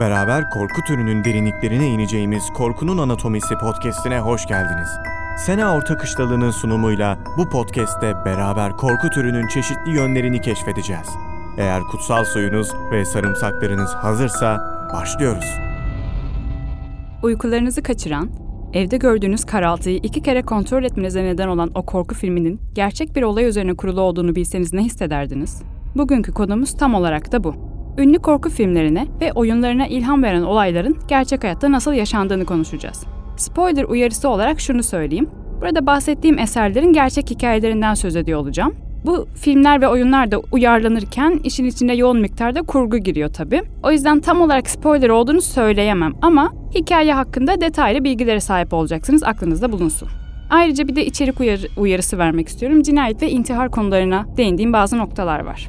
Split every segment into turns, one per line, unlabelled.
Beraber korku türünün derinliklerine ineceğimiz Korkunun Anatomisi podcast'ine hoş geldiniz. Sena Orta Kışlalı'nın sunumuyla bu podcast'te beraber korku türünün çeşitli yönlerini keşfedeceğiz. Eğer kutsal suyunuz ve sarımsaklarınız hazırsa başlıyoruz.
Uykularınızı kaçıran, evde gördüğünüz karaltıyı iki kere kontrol etmenize neden olan o korku filminin gerçek bir olay üzerine kurulu olduğunu bilseniz ne hissederdiniz? Bugünkü konumuz tam olarak da bu. Ünlü korku filmlerine ve oyunlarına ilham veren olayların gerçek hayatta nasıl yaşandığını konuşacağız. Spoiler uyarısı olarak şunu söyleyeyim. Burada bahsettiğim eserlerin gerçek hikayelerinden söz ediyor olacağım. Bu filmler ve oyunlar da uyarlanırken işin içinde yoğun miktarda kurgu giriyor tabii. O yüzden tam olarak spoiler olduğunu söyleyemem ama hikaye hakkında detaylı bilgilere sahip olacaksınız aklınızda bulunsun. Ayrıca bir de içerik uyarı, uyarısı vermek istiyorum. Cinayet ve intihar konularına değindiğim bazı noktalar var.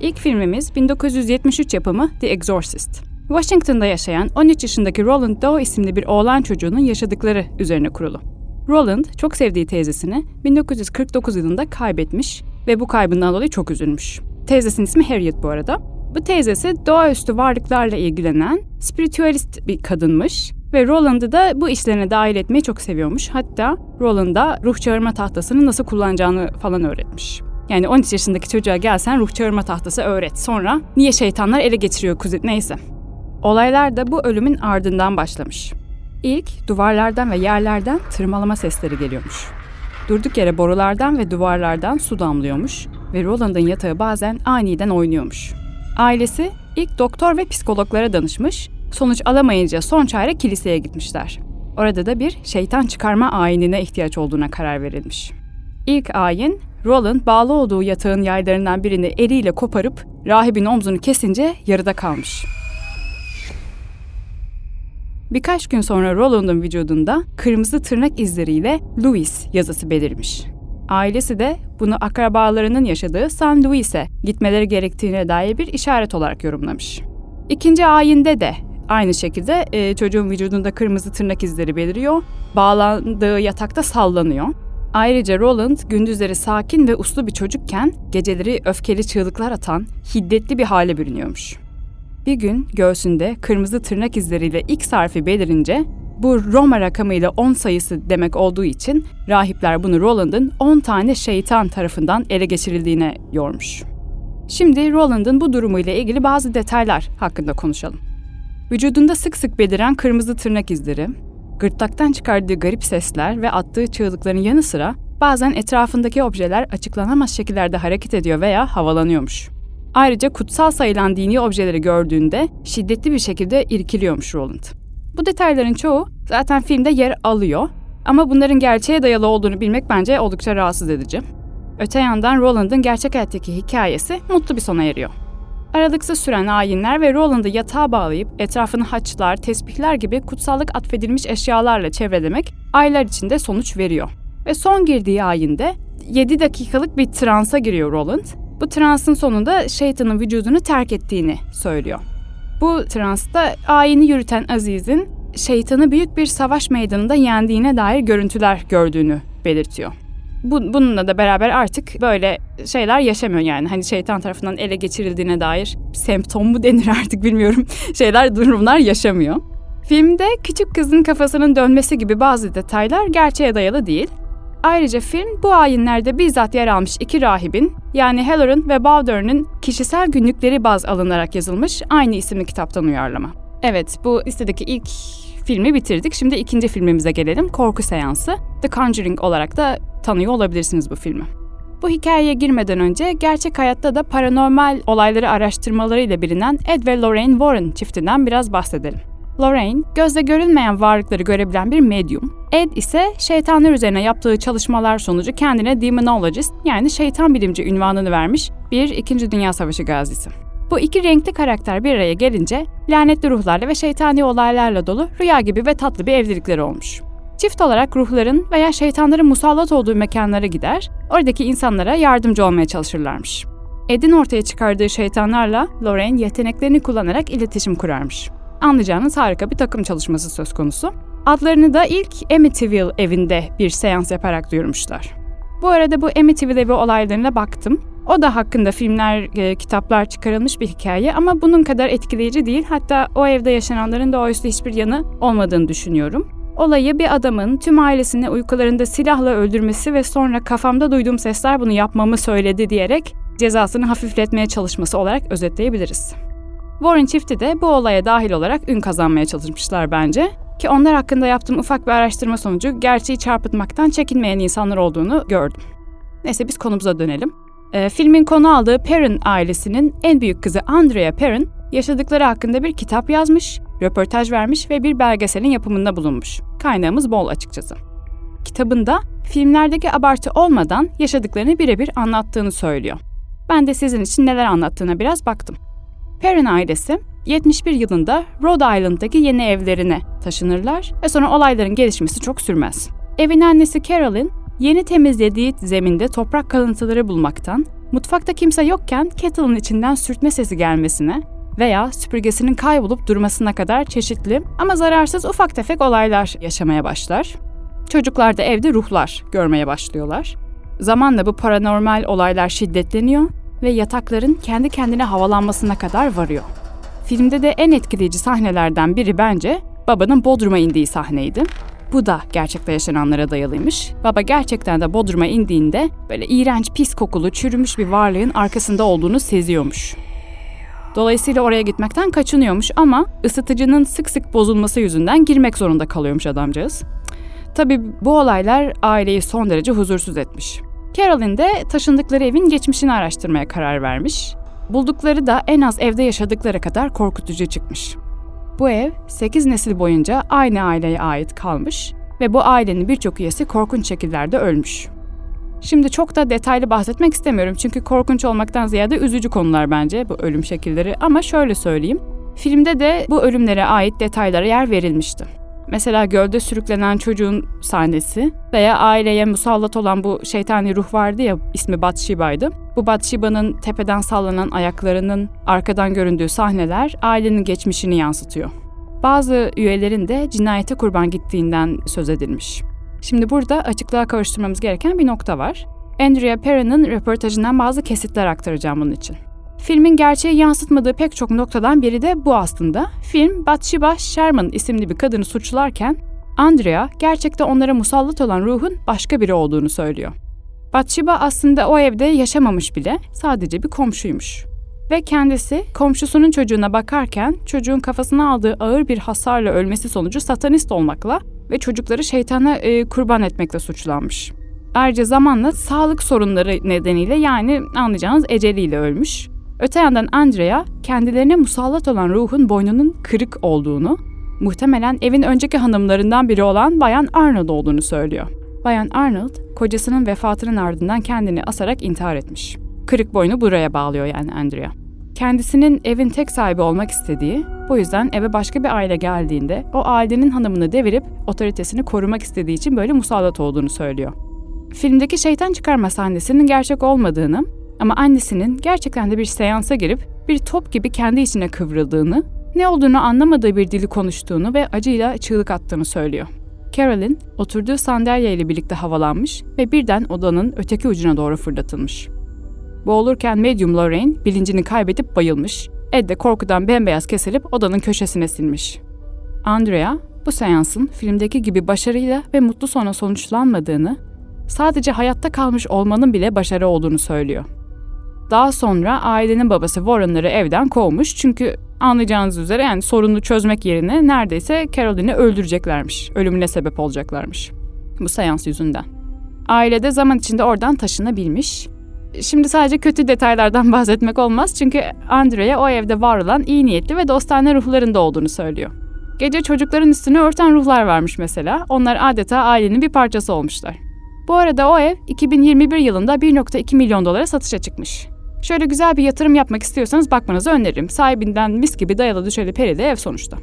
İlk filmimiz 1973 yapımı The Exorcist. Washington'da yaşayan 13 yaşındaki Roland Doe isimli bir oğlan çocuğunun yaşadıkları üzerine kurulu. Roland çok sevdiği teyzesini 1949 yılında kaybetmiş ve bu kaybından dolayı çok üzülmüş. Teyzesinin ismi Harriet bu arada. Bu teyzesi doğaüstü varlıklarla ilgilenen spiritüalist bir kadınmış ve Roland'ı da bu işlerine dahil etmeyi çok seviyormuş. Hatta Roland'a ruh çağırma tahtasını nasıl kullanacağını falan öğretmiş. Yani 13 yaşındaki çocuğa gelsen ruh çağırma tahtası öğret. Sonra niye şeytanlar ele geçiriyor kuzet neyse. Olaylar da bu ölümün ardından başlamış. İlk duvarlardan ve yerlerden tırmalama sesleri geliyormuş. Durduk yere borulardan ve duvarlardan su damlıyormuş ve Roland'ın yatağı bazen aniden oynuyormuş. Ailesi ilk doktor ve psikologlara danışmış, sonuç alamayınca son çare kiliseye gitmişler. Orada da bir şeytan çıkarma ayinine ihtiyaç olduğuna karar verilmiş. İlk ayin, Roland bağlı olduğu yatağın yaylarından birini eliyle koparıp rahibin omzunu kesince yarıda kalmış. Birkaç gün sonra Roland'ın vücudunda kırmızı tırnak izleriyle Louis yazısı belirmiş. Ailesi de bunu akrabalarının yaşadığı San Luis'e gitmeleri gerektiğine dair bir işaret olarak yorumlamış. İkinci ayinde de aynı şekilde e, çocuğun vücudunda kırmızı tırnak izleri beliriyor, bağlandığı yatakta sallanıyor. Ayrıca Roland gündüzleri sakin ve uslu bir çocukken geceleri öfkeli çığlıklar atan hiddetli bir hale bürünüyormuş. Bir gün göğsünde kırmızı tırnak izleriyle X harfi belirince bu Roma rakamıyla 10 sayısı demek olduğu için rahipler bunu Roland'ın 10 tane şeytan tarafından ele geçirildiğine yormuş. Şimdi Roland'ın bu durumuyla ilgili bazı detaylar hakkında konuşalım. Vücudunda sık sık beliren kırmızı tırnak izleri, gırtlaktan çıkardığı garip sesler ve attığı çığlıkların yanı sıra bazen etrafındaki objeler açıklanamaz şekillerde hareket ediyor veya havalanıyormuş. Ayrıca kutsal sayılan dini objeleri gördüğünde şiddetli bir şekilde irkiliyormuş Roland. Bu detayların çoğu zaten filmde yer alıyor ama bunların gerçeğe dayalı olduğunu bilmek bence oldukça rahatsız edici. Öte yandan Roland'ın gerçek hayattaki hikayesi mutlu bir sona eriyor. Aralıksız süren ayinler ve Roland'ı yatağa bağlayıp etrafını haçlar, tesbihler gibi kutsallık atfedilmiş eşyalarla çevrelemek aylar içinde sonuç veriyor. Ve son girdiği ayinde 7 dakikalık bir transa giriyor Roland bu transın sonunda şeytanın vücudunu terk ettiğini söylüyor. Bu transta ayini yürüten Aziz'in şeytanı büyük bir savaş meydanında yendiğine dair görüntüler gördüğünü belirtiyor. Bu, bununla da beraber artık böyle şeyler yaşamıyor yani. Hani şeytan tarafından ele geçirildiğine dair semptom mu denir artık bilmiyorum. Şeyler, durumlar yaşamıyor. Filmde küçük kızın kafasının dönmesi gibi bazı detaylar gerçeğe dayalı değil. Ayrıca film bu ayinlerde bizzat yer almış iki rahibin yani Halloran ve Bowdern'ın kişisel günlükleri baz alınarak yazılmış aynı isimli kitaptan uyarlama. Evet bu listedeki ilk filmi bitirdik. Şimdi ikinci filmimize gelelim. Korku Seansı. The Conjuring olarak da tanıyor olabilirsiniz bu filmi. Bu hikayeye girmeden önce gerçek hayatta da paranormal olayları araştırmalarıyla bilinen Ed ve Lorraine Warren çiftinden biraz bahsedelim. Lorraine, gözle görülmeyen varlıkları görebilen bir medyum. Ed ise şeytanlar üzerine yaptığı çalışmalar sonucu kendine demonologist yani şeytan bilimci ünvanını vermiş bir 2. Dünya Savaşı gazisi. Bu iki renkli karakter bir araya gelince lanetli ruhlarla ve şeytani olaylarla dolu rüya gibi ve tatlı bir evlilikleri olmuş. Çift olarak ruhların veya şeytanların musallat olduğu mekanlara gider, oradaki insanlara yardımcı olmaya çalışırlarmış. Ed'in ortaya çıkardığı şeytanlarla Lorraine yeteneklerini kullanarak iletişim kurarmış anlayacağınız harika bir takım çalışması söz konusu. Adlarını da ilk Amityville evinde bir seans yaparak duyurmuşlar. Bu arada bu Amityville evi olaylarına baktım. O da hakkında filmler, e, kitaplar çıkarılmış bir hikaye ama bunun kadar etkileyici değil. Hatta o evde yaşananların doğaüstü hiçbir yanı olmadığını düşünüyorum. Olayı bir adamın tüm ailesini uykularında silahla öldürmesi ve sonra kafamda duyduğum sesler bunu yapmamı söyledi diyerek cezasını hafifletmeye çalışması olarak özetleyebiliriz. Warren çifti de bu olaya dahil olarak ün kazanmaya çalışmışlar bence. Ki onlar hakkında yaptığım ufak bir araştırma sonucu gerçeği çarpıtmaktan çekinmeyen insanlar olduğunu gördüm. Neyse biz konumuza dönelim. E, filmin konu aldığı Perrin ailesinin en büyük kızı Andrea Perrin, yaşadıkları hakkında bir kitap yazmış, röportaj vermiş ve bir belgeselin yapımında bulunmuş. Kaynağımız bol açıkçası. Kitabında filmlerdeki abartı olmadan yaşadıklarını birebir anlattığını söylüyor. Ben de sizin için neler anlattığına biraz baktım. Perrin ailesi 71 yılında Rhode Island'daki yeni evlerine taşınırlar ve sonra olayların gelişmesi çok sürmez. Evin annesi Carolyn yeni temizlediği zeminde toprak kalıntıları bulmaktan, mutfakta kimse yokken kettle'ın içinden sürtme sesi gelmesine veya süpürgesinin kaybolup durmasına kadar çeşitli ama zararsız ufak tefek olaylar yaşamaya başlar. Çocuklar da evde ruhlar görmeye başlıyorlar. Zamanla bu paranormal olaylar şiddetleniyor ve yatakların kendi kendine havalanmasına kadar varıyor. Filmde de en etkileyici sahnelerden biri bence babanın Bodrum'a indiği sahneydi. Bu da gerçekte yaşananlara dayalıymış. Baba gerçekten de Bodrum'a indiğinde böyle iğrenç, pis kokulu, çürümüş bir varlığın arkasında olduğunu seziyormuş. Dolayısıyla oraya gitmekten kaçınıyormuş ama ısıtıcının sık sık bozulması yüzünden girmek zorunda kalıyormuş adamcağız. Tabii bu olaylar aileyi son derece huzursuz etmiş. Carolyn de taşındıkları evin geçmişini araştırmaya karar vermiş. Buldukları da en az evde yaşadıkları kadar korkutucu çıkmış. Bu ev 8 nesil boyunca aynı aileye ait kalmış ve bu ailenin birçok üyesi korkunç şekillerde ölmüş. Şimdi çok da detaylı bahsetmek istemiyorum çünkü korkunç olmaktan ziyade üzücü konular bence bu ölüm şekilleri ama şöyle söyleyeyim. Filmde de bu ölümlere ait detaylara yer verilmişti. Mesela gölde sürüklenen çocuğun sahnesi veya aileye musallat olan bu şeytani ruh vardı ya ismi Batshiba'ydı. Bu Batshiba'nın tepeden sallanan ayaklarının arkadan göründüğü sahneler ailenin geçmişini yansıtıyor. Bazı üyelerin de cinayete kurban gittiğinden söz edilmiş. Şimdi burada açıklığa kavuşturmamız gereken bir nokta var. Andrea Perrin'in röportajından bazı kesitler aktaracağım bunun için. Filmin gerçeği yansıtmadığı pek çok noktadan biri de bu aslında. Film Bathsheba Sherman isimli bir kadını suçlarken Andrea gerçekte onlara musallat olan ruhun başka biri olduğunu söylüyor. Bathsheba aslında o evde yaşamamış bile, sadece bir komşuymuş. Ve kendisi komşusunun çocuğuna bakarken çocuğun kafasına aldığı ağır bir hasarla ölmesi sonucu satanist olmakla ve çocukları şeytana e, kurban etmekle suçlanmış. Ayrıca zamanla sağlık sorunları nedeniyle yani anlayacağınız eceliyle ölmüş. Öte yandan Andrea kendilerine musallat olan ruhun boynunun kırık olduğunu, muhtemelen evin önceki hanımlarından biri olan Bayan Arnold olduğunu söylüyor. Bayan Arnold, kocasının vefatının ardından kendini asarak intihar etmiş. Kırık boynu buraya bağlıyor yani Andrea. Kendisinin evin tek sahibi olmak istediği, bu yüzden eve başka bir aile geldiğinde o ailenin hanımını devirip otoritesini korumak istediği için böyle musallat olduğunu söylüyor. Filmdeki şeytan çıkarma sahnesinin gerçek olmadığını ama annesinin gerçekten de bir seansa girip bir top gibi kendi içine kıvrıldığını, ne olduğunu anlamadığı bir dili konuştuğunu ve acıyla çığlık attığını söylüyor. Carolyn oturduğu sandalye ile birlikte havalanmış ve birden odanın öteki ucuna doğru fırlatılmış. Boğulurken Medium Lorraine bilincini kaybedip bayılmış, Ed de korkudan bembeyaz kesilip odanın köşesine silmiş. Andrea, bu seansın filmdeki gibi başarıyla ve mutlu sona sonuçlanmadığını, sadece hayatta kalmış olmanın bile başarı olduğunu söylüyor. Daha sonra ailenin babası Warren'ları evden kovmuş çünkü anlayacağınız üzere yani sorunu çözmek yerine neredeyse Caroline'i öldüreceklermiş. Ölümüne sebep olacaklarmış. Bu seans yüzünden. Ailede zaman içinde oradan taşınabilmiş. Şimdi sadece kötü detaylardan bahsetmek olmaz çünkü Andrea o evde var olan iyi niyetli ve dostane ruhlarında olduğunu söylüyor. Gece çocukların üstüne örten ruhlar varmış mesela. Onlar adeta ailenin bir parçası olmuşlar. Bu arada o ev 2021 yılında 1.2 milyon dolara satışa çıkmış. Şöyle güzel bir yatırım yapmak istiyorsanız bakmanızı öneririm. Sahibinden mis gibi dayalı düşeli perili ev sonuçta.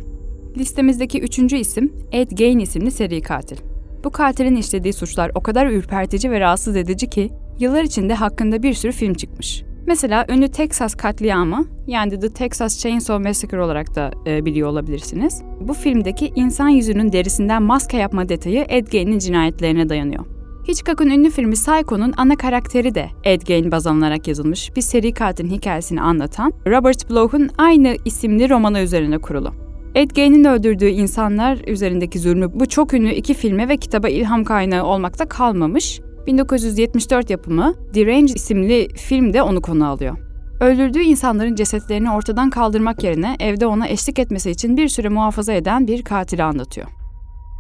Listemizdeki üçüncü isim Ed Gein isimli seri katil. Bu katilin işlediği suçlar o kadar ürpertici ve rahatsız edici ki yıllar içinde hakkında bir sürü film çıkmış. Mesela ünlü Texas katliamı yani The Texas Chainsaw Massacre olarak da e, biliyor olabilirsiniz. Bu filmdeki insan yüzünün derisinden maske yapma detayı Ed Gein'in cinayetlerine dayanıyor. Hitchcock'un ünlü filmi Psycho'nun ana karakteri de Ed Gein baz alınarak yazılmış bir seri katilin hikayesini anlatan Robert Bloch'un aynı isimli romanı üzerine kurulu. Ed Gein'in öldürdüğü insanlar üzerindeki zulmü bu çok ünlü iki filme ve kitaba ilham kaynağı olmakta kalmamış. 1974 yapımı The Range isimli film de onu konu alıyor. Öldürdüğü insanların cesetlerini ortadan kaldırmak yerine evde ona eşlik etmesi için bir süre muhafaza eden bir katili anlatıyor.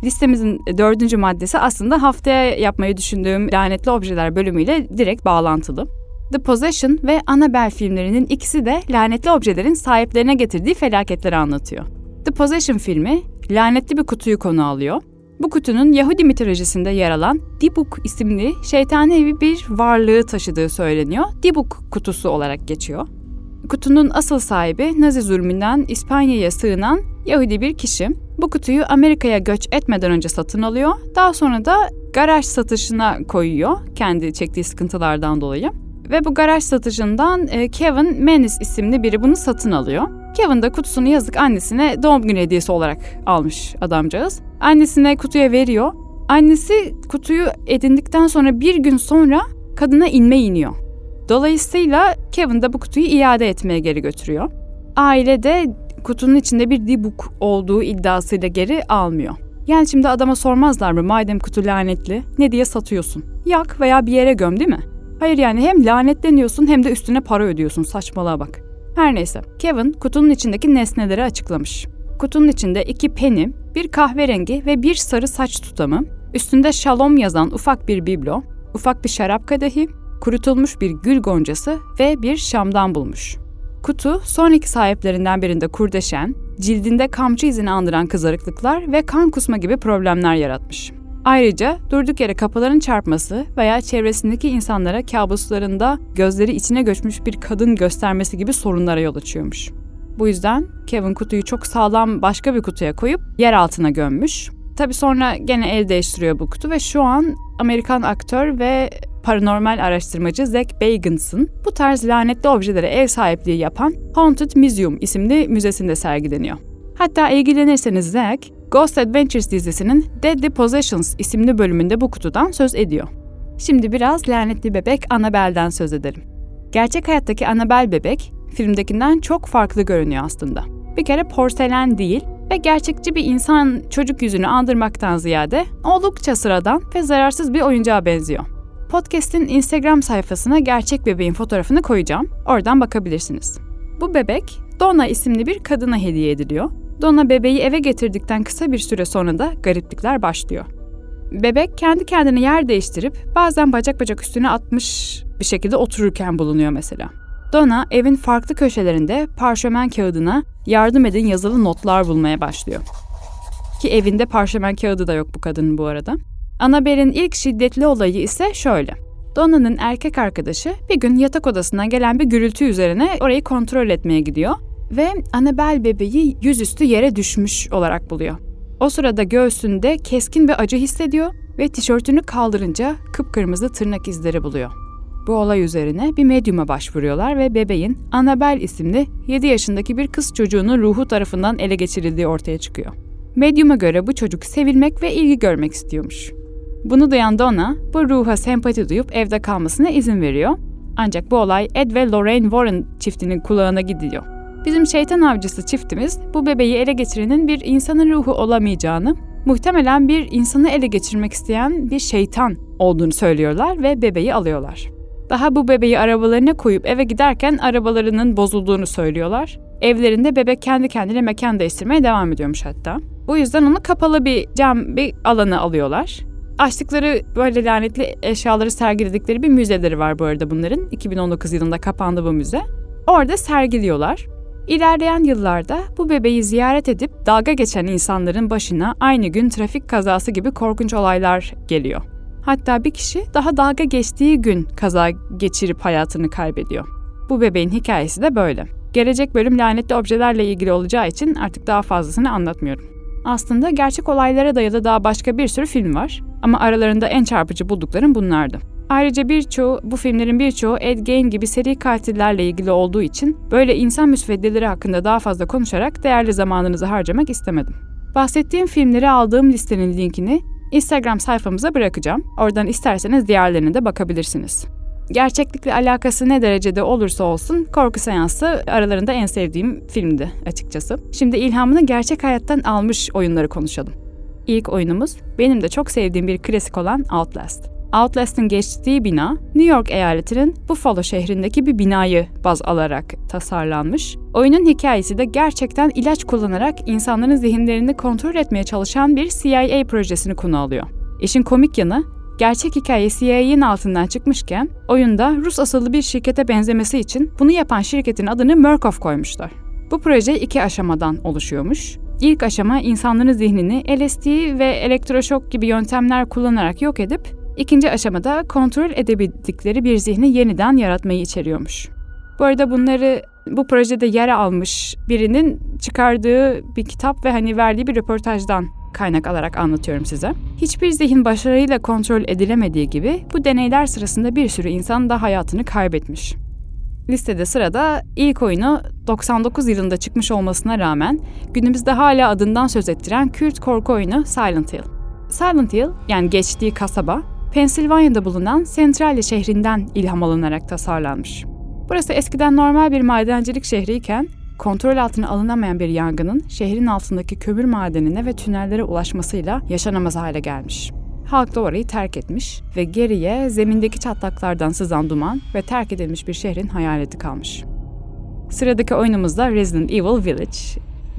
Listemizin dördüncü maddesi aslında haftaya yapmayı düşündüğüm lanetli objeler bölümüyle direkt bağlantılı. The Possession ve Annabelle filmlerinin ikisi de lanetli objelerin sahiplerine getirdiği felaketleri anlatıyor. The Possession filmi lanetli bir kutuyu konu alıyor. Bu kutunun Yahudi mitolojisinde yer alan Dibuk isimli şeytani bir varlığı taşıdığı söyleniyor. Dibuk kutusu olarak geçiyor. Kutunun asıl sahibi Nazi zulmünden İspanya'ya sığınan Yahudi bir kişi. Bu kutuyu Amerika'ya göç etmeden önce satın alıyor. Daha sonra da garaj satışına koyuyor kendi çektiği sıkıntılardan dolayı. Ve bu garaj satışından e, Kevin Menis isimli biri bunu satın alıyor. Kevin de kutusunu yazık annesine doğum günü hediyesi olarak almış adamcağız. Annesine kutuya veriyor. Annesi kutuyu edindikten sonra bir gün sonra kadına inme iniyor. Dolayısıyla Kevin de bu kutuyu iade etmeye geri götürüyor. Aile de kutunun içinde bir dibuk olduğu iddiasıyla geri almıyor. Yani şimdi adama sormazlar mı madem kutu lanetli ne diye satıyorsun? Yak veya bir yere göm değil mi? Hayır yani hem lanetleniyorsun hem de üstüne para ödüyorsun saçmalığa bak. Her neyse Kevin kutunun içindeki nesneleri açıklamış. Kutunun içinde iki penny, bir kahverengi ve bir sarı saç tutamı, üstünde şalom yazan ufak bir biblo, ufak bir şarap kadehi, kurutulmuş bir gül goncası ve bir şamdan bulmuş. Kutu sonraki sahiplerinden birinde kurdeşen, cildinde kamçı izini andıran kızarıklıklar ve kan kusma gibi problemler yaratmış. Ayrıca durduk yere kapıların çarpması veya çevresindeki insanlara kabuslarında gözleri içine göçmüş bir kadın göstermesi gibi sorunlara yol açıyormuş. Bu yüzden Kevin kutuyu çok sağlam başka bir kutuya koyup yer altına gömmüş. Tabi sonra gene el değiştiriyor bu kutu ve şu an Amerikan aktör ve paranormal araştırmacı Zack Bagens'ın bu tarz lanetli objelere ev sahipliği yapan Haunted Museum isimli müzesinde sergileniyor. Hatta ilgilenirseniz Zack, Ghost Adventures dizisinin Deadly Possessions isimli bölümünde bu kutudan söz ediyor. Şimdi biraz lanetli bebek Annabelle'den söz edelim. Gerçek hayattaki Annabelle bebek filmdekinden çok farklı görünüyor aslında. Bir kere porselen değil ve gerçekçi bir insan çocuk yüzünü andırmaktan ziyade oldukça sıradan ve zararsız bir oyuncağa benziyor. Podcast'in Instagram sayfasına gerçek bebeğin fotoğrafını koyacağım. Oradan bakabilirsiniz. Bu bebek Donna isimli bir kadına hediye ediliyor. Donna bebeği eve getirdikten kısa bir süre sonra da gariplikler başlıyor. Bebek kendi kendine yer değiştirip bazen bacak bacak üstüne atmış bir şekilde otururken bulunuyor mesela. Donna evin farklı köşelerinde parşömen kağıdına yardım edin yazılı notlar bulmaya başlıyor. Ki evinde parşömen kağıdı da yok bu kadının bu arada. Annabelle'in ilk şiddetli olayı ise şöyle. Donna'nın erkek arkadaşı bir gün yatak odasından gelen bir gürültü üzerine orayı kontrol etmeye gidiyor ve Annabelle bebeği yüzüstü yere düşmüş olarak buluyor. O sırada göğsünde keskin bir acı hissediyor ve tişörtünü kaldırınca kıpkırmızı tırnak izleri buluyor. Bu olay üzerine bir medyuma başvuruyorlar ve bebeğin Annabelle isimli 7 yaşındaki bir kız çocuğunun ruhu tarafından ele geçirildiği ortaya çıkıyor. Medyuma göre bu çocuk sevilmek ve ilgi görmek istiyormuş. Bunu duyan Donna bu ruha sempati duyup evde kalmasına izin veriyor. Ancak bu olay Ed ve Lorraine Warren çiftinin kulağına gidiyor. Bizim şeytan avcısı çiftimiz bu bebeği ele geçirenin bir insanın ruhu olamayacağını, muhtemelen bir insanı ele geçirmek isteyen bir şeytan olduğunu söylüyorlar ve bebeği alıyorlar. Daha bu bebeği arabalarına koyup eve giderken arabalarının bozulduğunu söylüyorlar. Evlerinde bebek kendi kendine mekan değiştirmeye devam ediyormuş hatta. Bu yüzden onu kapalı bir cam bir alana alıyorlar. Açtıkları böyle lanetli eşyaları sergiledikleri bir müzeleri var bu arada bunların. 2019 yılında kapandı bu müze. Orada sergiliyorlar. İlerleyen yıllarda bu bebeği ziyaret edip dalga geçen insanların başına aynı gün trafik kazası gibi korkunç olaylar geliyor. Hatta bir kişi daha dalga geçtiği gün kaza geçirip hayatını kaybediyor. Bu bebeğin hikayesi de böyle. Gelecek bölüm lanetli objelerle ilgili olacağı için artık daha fazlasını anlatmıyorum. Aslında gerçek olaylara dayalı daha başka bir sürü film var ama aralarında en çarpıcı bulduklarım bunlardı. Ayrıca birçoğu, bu filmlerin birçoğu Ed Gein gibi seri katillerle ilgili olduğu için böyle insan müsveddeleri hakkında daha fazla konuşarak değerli zamanınızı harcamak istemedim. Bahsettiğim filmleri aldığım listenin linkini Instagram sayfamıza bırakacağım. Oradan isterseniz diğerlerine de bakabilirsiniz. Gerçeklikle alakası ne derecede olursa olsun Korku Seansı aralarında en sevdiğim filmdi açıkçası. Şimdi ilhamını gerçek hayattan almış oyunları konuşalım. İlk oyunumuz benim de çok sevdiğim bir klasik olan Outlast. Outlast'ın geçtiği bina New York eyaletinin Buffalo şehrindeki bir binayı baz alarak tasarlanmış. Oyunun hikayesi de gerçekten ilaç kullanarak insanların zihinlerini kontrol etmeye çalışan bir CIA projesini konu alıyor. İşin komik yanı gerçek hikaye CIA'nin altından çıkmışken oyunda Rus asıllı bir şirkete benzemesi için bunu yapan şirketin adını Murkoff koymuşlar. Bu proje iki aşamadan oluşuyormuş. İlk aşama insanların zihnini LSD ve elektroşok gibi yöntemler kullanarak yok edip ikinci aşamada kontrol edebildikleri bir zihni yeniden yaratmayı içeriyormuş. Bu arada bunları bu projede yer almış birinin çıkardığı bir kitap ve hani verdiği bir röportajdan kaynak alarak anlatıyorum size. Hiçbir zihin başarıyla kontrol edilemediği gibi bu deneyler sırasında bir sürü insan da hayatını kaybetmiş. Listede sırada ilk oyunu 99 yılında çıkmış olmasına rağmen günümüzde hala adından söz ettiren kült korku oyunu Silent Hill. Silent Hill yani geçtiği kasaba Pensilvanya'da bulunan Centralia şehrinden ilham alınarak tasarlanmış. Burası eskiden normal bir madencilik şehriyken kontrol altına alınamayan bir yangının şehrin altındaki kömür madenine ve tünellere ulaşmasıyla yaşanamaz hale gelmiş. Halk da orayı terk etmiş ve geriye zemindeki çatlaklardan sızan duman ve terk edilmiş bir şehrin hayaleti kalmış. Sıradaki oyunumuzda Resident Evil Village.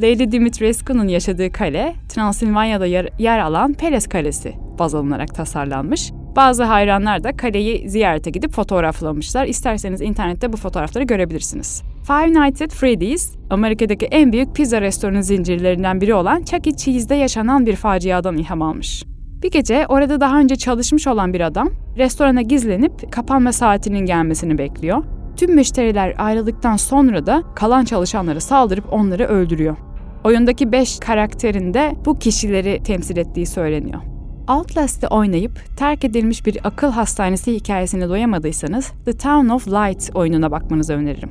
Lady Dimitrescu'nun yaşadığı kale, Transilvanya'da yer, yer alan Peles Kalesi baz alınarak tasarlanmış. Bazı hayranlar da kaleyi ziyarete gidip fotoğraflamışlar. İsterseniz internette bu fotoğrafları görebilirsiniz. Five Nights at Freddy's, Amerika'daki en büyük pizza restoranı zincirlerinden biri olan Chuck E. Cheese'de yaşanan bir faciadan ilham almış. Bir gece orada daha önce çalışmış olan bir adam restorana gizlenip kapanma saatinin gelmesini bekliyor. Tüm müşteriler ayrıldıktan sonra da kalan çalışanları saldırıp onları öldürüyor. Oyundaki 5 karakterin de bu kişileri temsil ettiği söyleniyor. Outlast'ı oynayıp terk edilmiş bir akıl hastanesi hikayesine doyamadıysanız The Town of Light oyununa bakmanızı öneririm.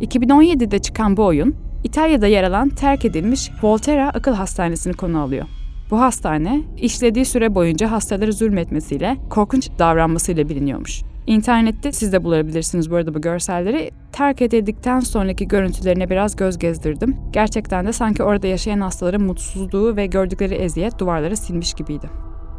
2017'de çıkan bu oyun, İtalya'da yer alan terk edilmiş Volterra Akıl Hastanesi'ni konu alıyor. Bu hastane, işlediği süre boyunca hastaları zulmetmesiyle, korkunç davranmasıyla biliniyormuş. İnternette siz de bulabilirsiniz bu arada bu görselleri. Terk edildikten sonraki görüntülerine biraz göz gezdirdim. Gerçekten de sanki orada yaşayan hastaların mutsuzluğu ve gördükleri eziyet duvarları silmiş gibiydi.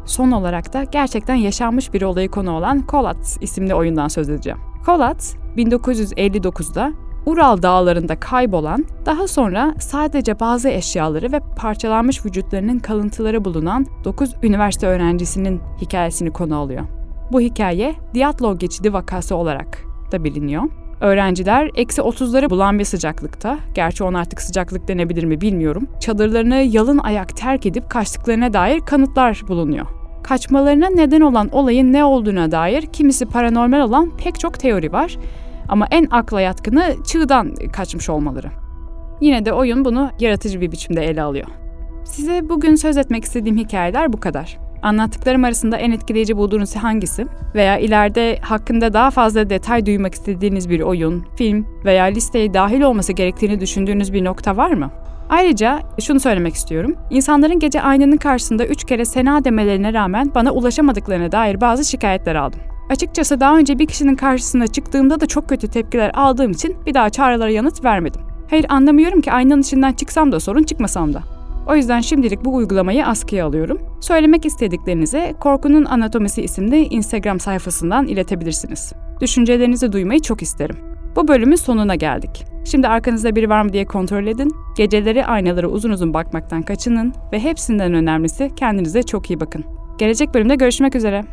Son olarak da gerçekten yaşanmış bir olayı konu olan Kolat isimli oyundan söz edeceğim. Kolat, 1959'da Ural dağlarında kaybolan, daha sonra sadece bazı eşyaları ve parçalanmış vücutlarının kalıntıları bulunan 9 üniversite öğrencisinin hikayesini konu alıyor. Bu hikaye Diatlov geçidi vakası olarak da biliniyor. Öğrenciler eksi 30'ları bulan bir sıcaklıkta, gerçi on artık sıcaklık denebilir mi bilmiyorum, çadırlarını yalın ayak terk edip kaçtıklarına dair kanıtlar bulunuyor. Kaçmalarına neden olan olayın ne olduğuna dair kimisi paranormal olan pek çok teori var ama en akla yatkını çığdan kaçmış olmaları. Yine de oyun bunu yaratıcı bir biçimde ele alıyor. Size bugün söz etmek istediğim hikayeler bu kadar. Anlattıklarım arasında en etkileyici bulduğunuz hangisi? Veya ileride hakkında daha fazla detay duymak istediğiniz bir oyun, film veya listeye dahil olması gerektiğini düşündüğünüz bir nokta var mı? Ayrıca şunu söylemek istiyorum. İnsanların gece aynanın karşısında üç kere sena demelerine rağmen bana ulaşamadıklarına dair bazı şikayetler aldım. Açıkçası daha önce bir kişinin karşısına çıktığımda da çok kötü tepkiler aldığım için bir daha çağrılara yanıt vermedim. Hayır anlamıyorum ki aynanın içinden çıksam da sorun çıkmasam da. O yüzden şimdilik bu uygulamayı askıya alıyorum. Söylemek istediklerinizi Korkunun Anatomisi isimli Instagram sayfasından iletebilirsiniz. Düşüncelerinizi duymayı çok isterim. Bu bölümün sonuna geldik. Şimdi arkanızda biri var mı diye kontrol edin. Geceleri aynalara uzun uzun bakmaktan kaçının ve hepsinden önemlisi kendinize çok iyi bakın. Gelecek bölümde görüşmek üzere.